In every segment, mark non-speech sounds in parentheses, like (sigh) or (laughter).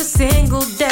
a single day.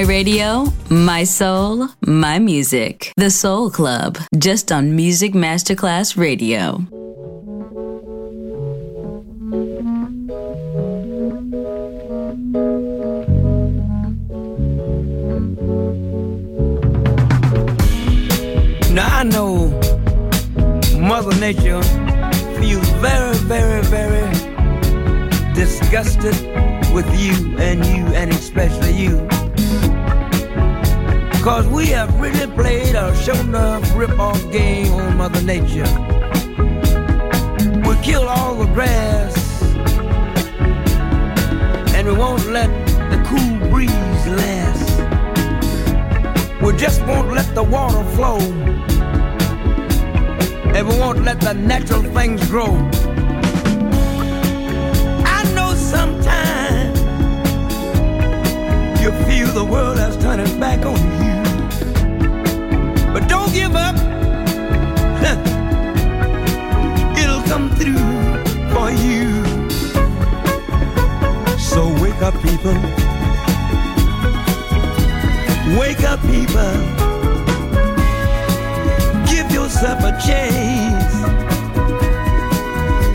My radio, my soul, my music. The Soul Club, just on Music Masterclass Radio. Now I know Mother Nature feels very, very, very disgusted with you and you and especially you. Cause we have really played a show enough rip-off game on Mother Nature. We kill all the grass, and we won't let the cool breeze last. We just won't let the water flow, and we won't let the natural things grow. I know sometimes you feel the world has turned its back on you give up. It'll come through for you. So wake up, people. Wake up, people. Give yourself a chance.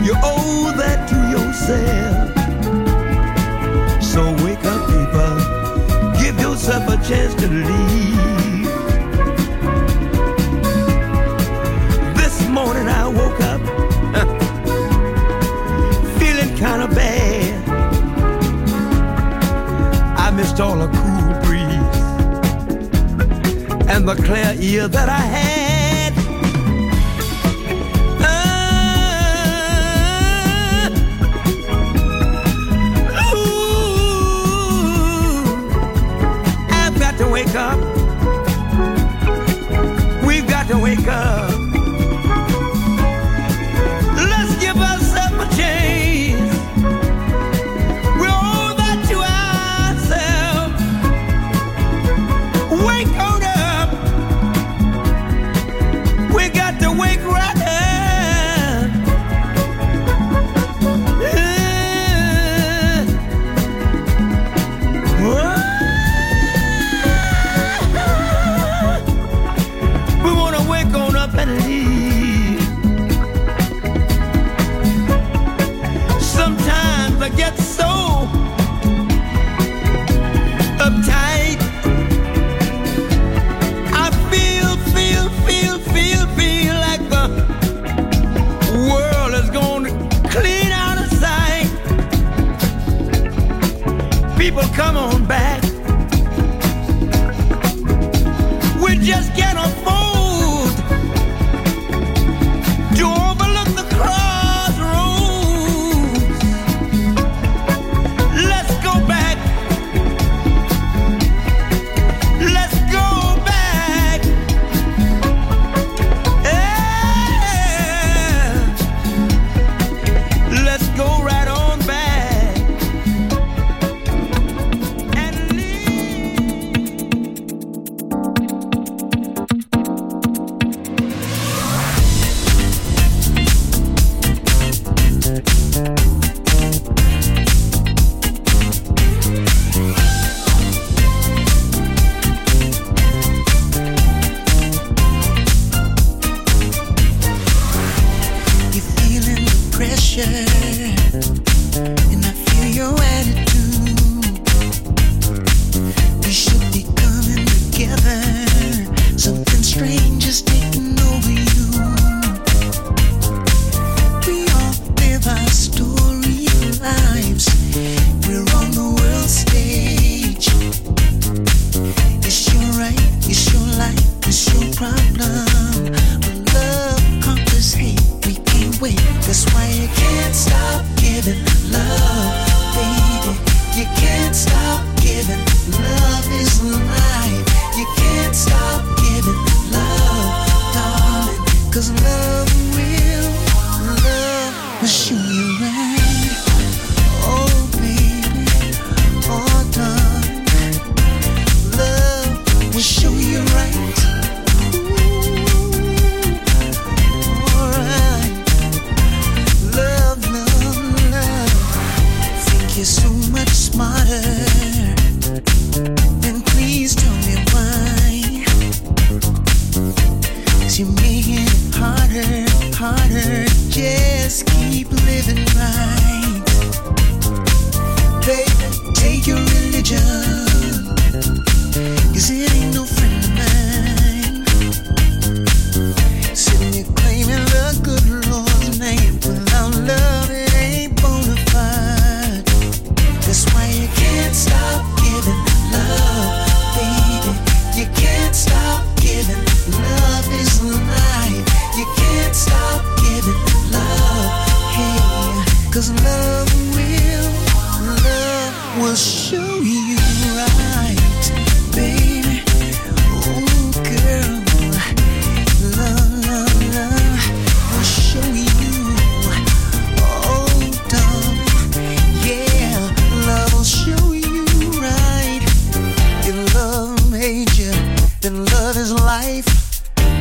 You owe that to yourself. So wake up, people. Give yourself a chance to leave. morning I woke up (laughs) feeling kind of bad. I missed all the cool breeze and the clear ear that I had. Ah. I've got to wake up. We've got to wake up.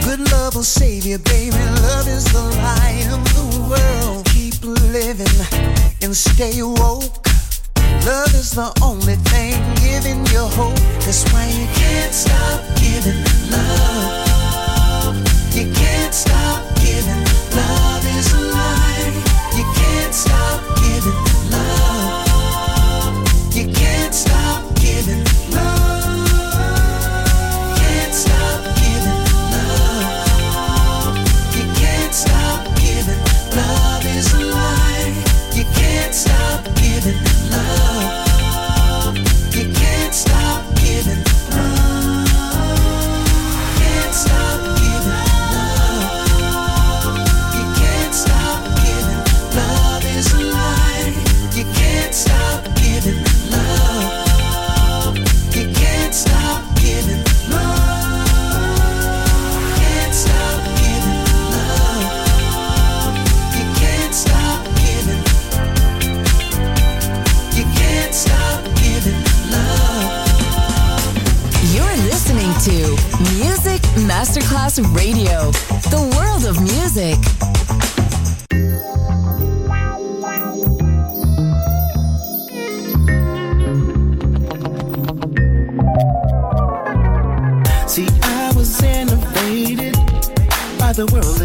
Good love will save you, baby. Love is the light of the world. Keep living and stay woke. Love is the only thing giving you hope. That's why you can't stop giving love. You can't stop giving. Love is a lie. You can't stop giving love. You can't stop. Class Radio, the world of music. See, I was innovated by the world.